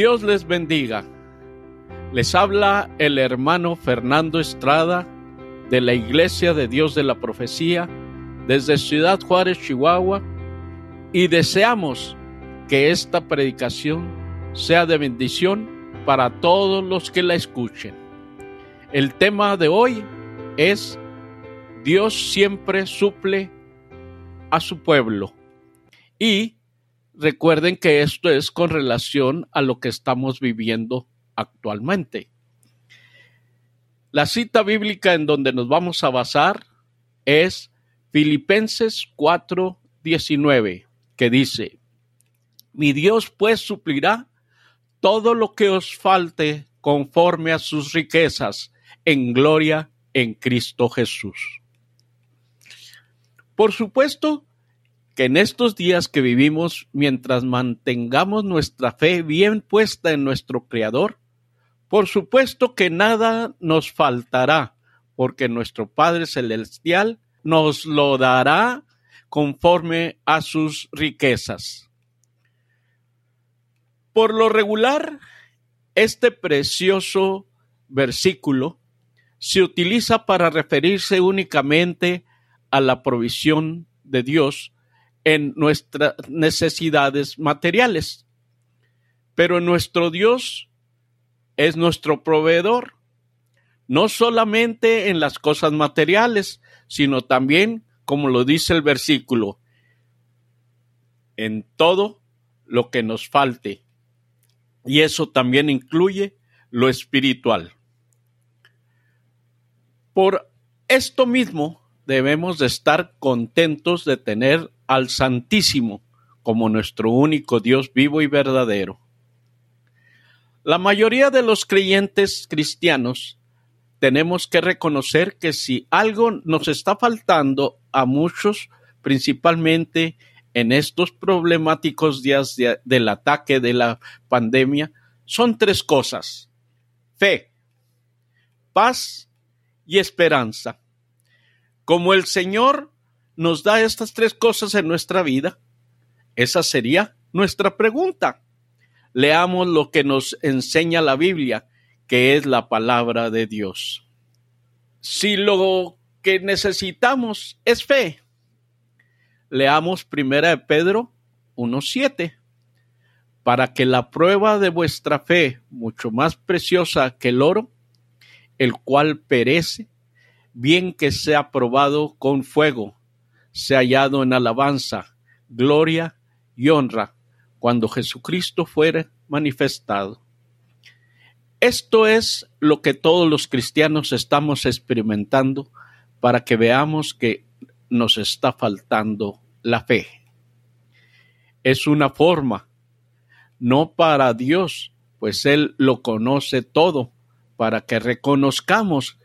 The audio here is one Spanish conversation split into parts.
Dios les bendiga. Les habla el hermano Fernando Estrada de la Iglesia de Dios de la Profecía desde Ciudad Juárez, Chihuahua, y deseamos que esta predicación sea de bendición para todos los que la escuchen. El tema de hoy es Dios siempre suple a su pueblo. Y recuerden que esto es con relación a lo que estamos viviendo actualmente. La cita bíblica en donde nos vamos a basar es Filipenses 4:19, que dice, Mi Dios pues suplirá todo lo que os falte conforme a sus riquezas en gloria en Cristo Jesús. Por supuesto que en estos días que vivimos, mientras mantengamos nuestra fe bien puesta en nuestro Creador, por supuesto que nada nos faltará, porque nuestro Padre Celestial nos lo dará conforme a sus riquezas. Por lo regular, este precioso versículo se utiliza para referirse únicamente a la provisión de Dios en nuestras necesidades materiales. Pero nuestro Dios es nuestro proveedor, no solamente en las cosas materiales, sino también, como lo dice el versículo, en todo lo que nos falte. Y eso también incluye lo espiritual. Por esto mismo debemos de estar contentos de tener al Santísimo como nuestro único Dios vivo y verdadero. La mayoría de los creyentes cristianos tenemos que reconocer que si algo nos está faltando a muchos, principalmente en estos problemáticos días del ataque de la pandemia, son tres cosas. Fe, paz y esperanza. Como el Señor nos da estas tres cosas en nuestra vida, esa sería nuestra pregunta. Leamos lo que nos enseña la Biblia, que es la palabra de Dios. Si lo que necesitamos es fe, leamos primera de Pedro 1.7, para que la prueba de vuestra fe, mucho más preciosa que el oro, el cual perece, bien que sea probado con fuego, sea hallado en alabanza, gloria y honra cuando Jesucristo fuera manifestado. Esto es lo que todos los cristianos estamos experimentando para que veamos que nos está faltando la fe. Es una forma, no para Dios, pues Él lo conoce todo, para que reconozcamos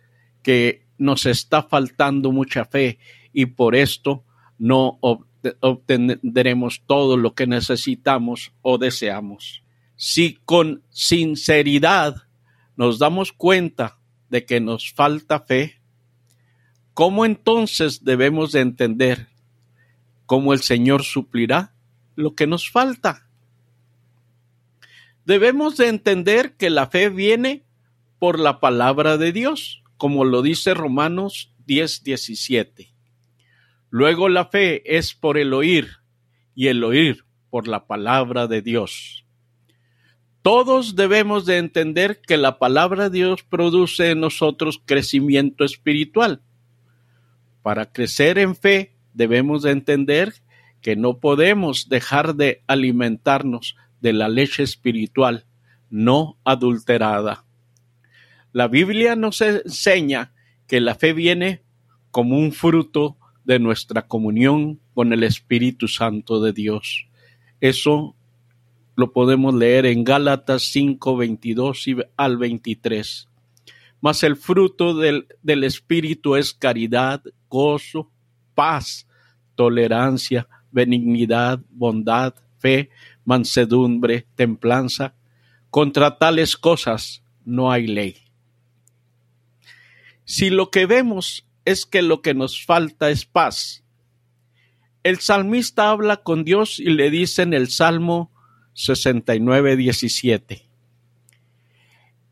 que nos está faltando mucha fe y por esto no obtendremos todo lo que necesitamos o deseamos. Si con sinceridad nos damos cuenta de que nos falta fe, ¿cómo entonces debemos de entender cómo el Señor suplirá lo que nos falta? Debemos de entender que la fe viene por la palabra de Dios, como lo dice Romanos 10, 17. Luego la fe es por el oír y el oír por la palabra de Dios. Todos debemos de entender que la palabra de Dios produce en nosotros crecimiento espiritual. Para crecer en fe debemos de entender que no podemos dejar de alimentarnos de la leche espiritual no adulterada. La Biblia nos enseña que la fe viene como un fruto de nuestra comunión con el Espíritu Santo de Dios. Eso lo podemos leer en Gálatas 5, 22 al 23. Mas el fruto del, del Espíritu es caridad, gozo, paz, tolerancia, benignidad, bondad, fe, mansedumbre, templanza. Contra tales cosas no hay ley. Si lo que vemos es que lo que nos falta es paz. El salmista habla con Dios y le dice en el Salmo 69, 17.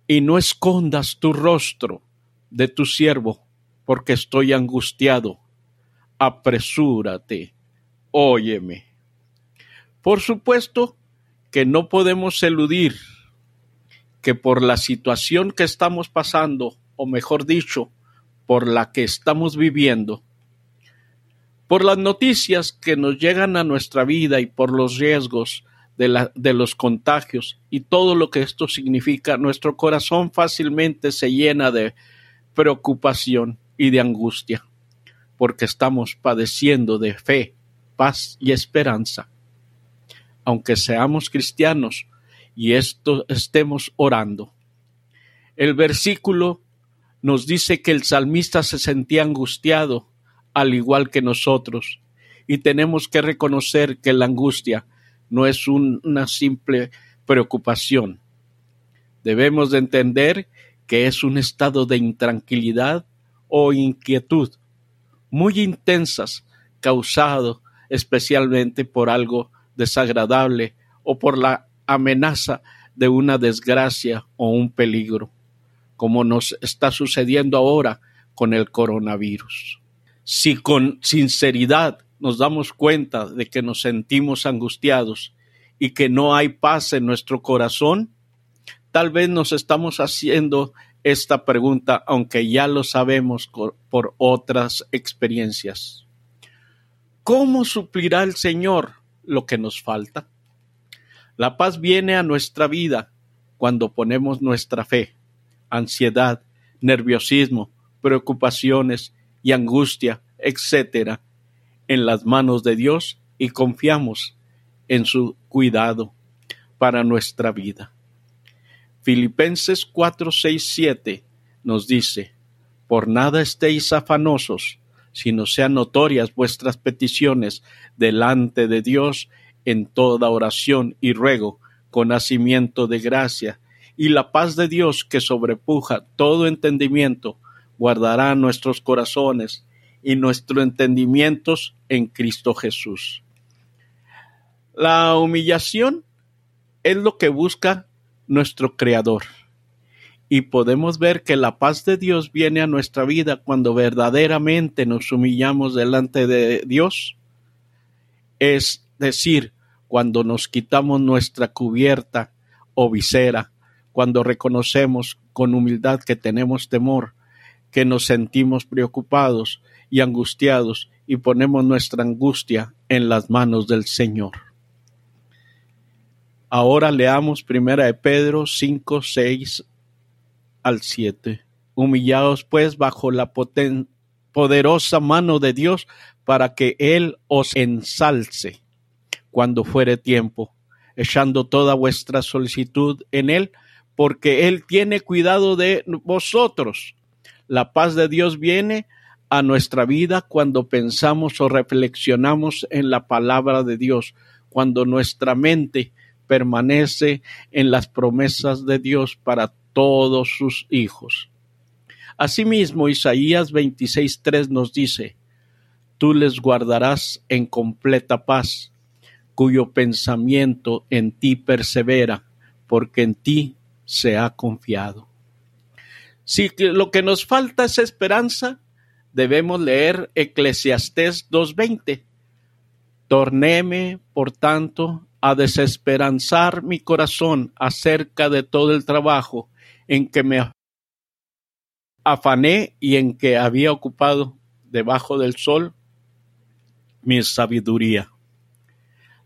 Y no escondas tu rostro de tu siervo, porque estoy angustiado. Apresúrate, óyeme. Por supuesto que no podemos eludir que por la situación que estamos pasando, o mejor dicho, por la que estamos viviendo, por las noticias que nos llegan a nuestra vida y por los riesgos de, de, los contagios y todo lo que esto significa, nuestro corazón fácilmente se llena de preocupación y de angustia, porque estamos padeciendo de fe, paz y esperanza. Aunque seamos cristianos y esto estemos orando. El versículo nos dice que el salmista se sentía angustiado, al igual que nosotros, y tenemos que reconocer que la angustia no es una simple preocupación. Debemos de entender que es un estado de intranquilidad o inquietud muy intensas causado especialmente por algo desagradable o por la amenaza de una desgracia o un peligro como nos está sucediendo ahora con el coronavirus. Si con sinceridad nos damos cuenta de que nos sentimos angustiados y que no hay paz en nuestro corazón, tal vez nos estamos haciendo esta pregunta, aunque ya lo sabemos por otras experiencias. ¿Cómo suplirá el Señor lo que nos falta? La paz viene a nuestra vida cuando ponemos nuestra fe ansiedad, nerviosismo, preocupaciones y angustia, etcétera, en las manos de Dios y confiamos en su cuidado para nuestra vida. Filipenses 4, 6, 7 nos dice, por nada estéis afanosos, sino sean notorias vuestras peticiones delante de Dios en toda oración y ruego, con nacimiento de gracia, y la paz de Dios que sobrepuja todo entendimiento guardará nuestros corazones y nuestros entendimientos en Cristo Jesús. La humillación es lo que busca nuestro Creador. Y podemos ver que la paz de Dios viene a nuestra vida cuando verdaderamente nos humillamos delante de Dios. Es decir, cuando nos quitamos nuestra cubierta o visera cuando reconocemos con humildad que tenemos temor, que nos sentimos preocupados y angustiados y ponemos nuestra angustia en las manos del Señor. Ahora leamos primera de Pedro 5, 6 al 7. Humillados pues bajo la poderosa mano de Dios para que Él os ensalce cuando fuere tiempo, echando toda vuestra solicitud en Él, porque Él tiene cuidado de vosotros. La paz de Dios viene a nuestra vida cuando pensamos o reflexionamos en la palabra de Dios, cuando nuestra mente permanece en las promesas de Dios para todos sus hijos. Asimismo, Isaías 26.3 nos dice, Tú les guardarás en completa paz, cuyo pensamiento en ti persevera, porque en ti se ha confiado. Si lo que nos falta es esperanza, debemos leer Eclesiastés 2.20. Tornéme, por tanto, a desesperanzar mi corazón acerca de todo el trabajo en que me afané y en que había ocupado debajo del sol mi sabiduría.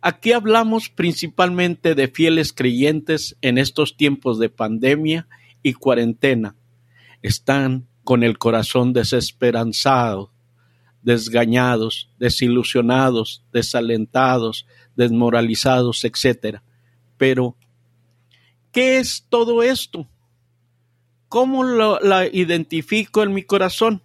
Aquí hablamos principalmente de fieles creyentes en estos tiempos de pandemia y cuarentena. Están con el corazón desesperanzado, desgañados, desilusionados, desalentados, desmoralizados, etc. Pero, ¿qué es todo esto? ¿Cómo lo, la identifico en mi corazón?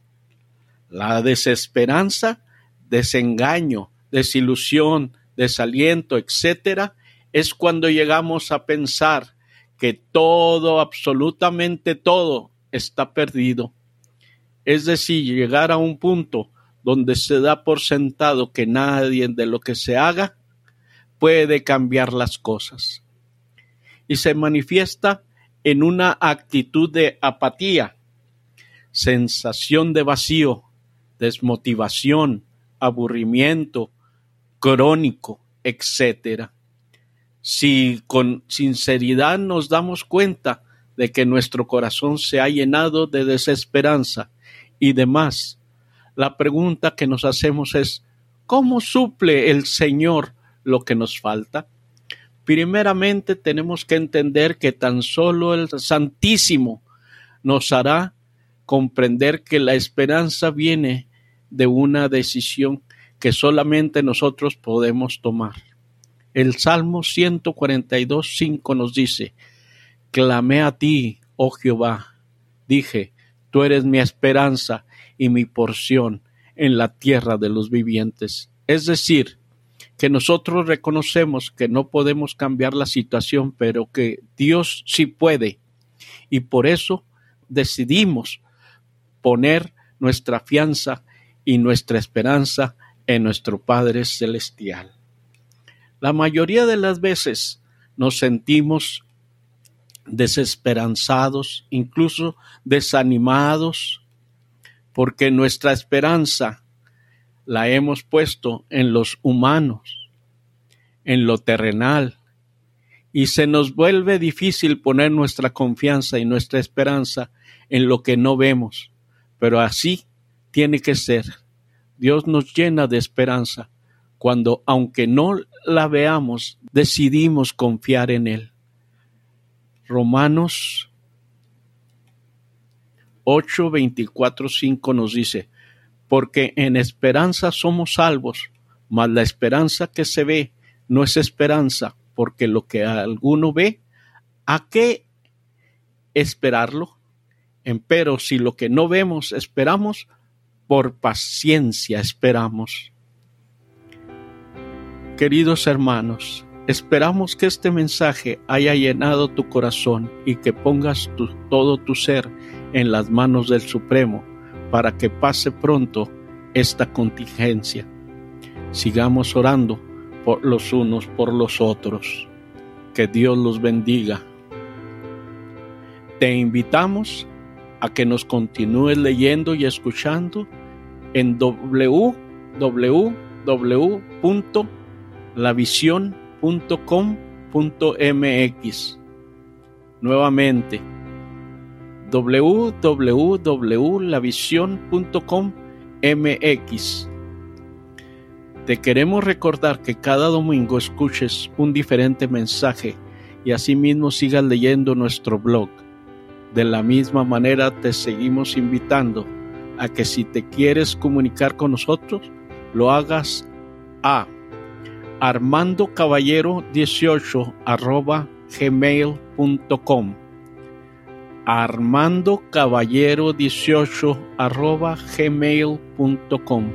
La desesperanza, desengaño, desilusión, desaliento, etcétera, es cuando llegamos a pensar que todo, absolutamente todo, está perdido. Es decir, llegar a un punto donde se da por sentado que nadie de lo que se haga puede cambiar las cosas. y se manifiesta en una actitud de apatía, sensación de vacío, desmotivación, aburrimiento crónico, etc. Si con sinceridad nos damos cuenta de que nuestro corazón se ha llenado de desesperanza y demás, la pregunta que nos hacemos es, ¿cómo suple el Señor lo que nos falta? Primeramente tenemos que entender que tan solo el Santísimo nos hará comprender que la esperanza viene de una decisión que solamente nosotros podemos tomar. El Salmo 142, 5 nos dice, Clamé a ti, oh Jehová, dije, tú eres mi esperanza y mi porción en la tierra de los vivientes. Es decir, que nosotros reconocemos que no podemos cambiar la situación, pero que Dios sí puede. Y por eso decidimos poner nuestra fianza y nuestra esperanza en nuestro Padre Celestial. La mayoría de las veces nos sentimos desesperanzados, incluso desanimados, porque nuestra esperanza la hemos puesto en los humanos, en lo terrenal, y se nos vuelve difícil poner nuestra confianza y nuestra esperanza en lo que no vemos, pero así tiene que ser. Dios nos llena de esperanza cuando, aunque no la veamos, decidimos confiar en Él. Romanos 8, 24, 5 nos dice, porque en esperanza somos salvos, mas la esperanza que se ve no es esperanza, porque lo que alguno ve, ¿a qué esperarlo? Empero si lo que no vemos esperamos, por paciencia esperamos. Queridos hermanos, esperamos que este mensaje haya llenado tu corazón y que pongas todo tu ser en las manos del Supremo para que pase pronto esta contingencia. Sigamos orando por los unos por los otros. Que Dios los bendiga. Te invitamos a que nos continúes leyendo y escuchando en www.lavision.com.mx. Nuevamente, www.lavision.com.mx. Te queremos recordar que cada domingo escuches un diferente mensaje y asimismo sigas leyendo nuestro blog de la misma manera te seguimos invitando a que si te quieres comunicar con nosotros, lo hagas a armando caballero 18 arroba gmail.com armando caballero 18 arroba gmail.com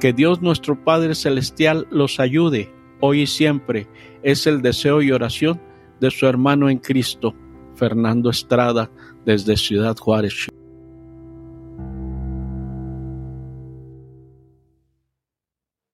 que Dios nuestro Padre Celestial los ayude hoy y siempre es el deseo y oración de su hermano en Cristo Fernando Estrada desde Ciudad Juárez.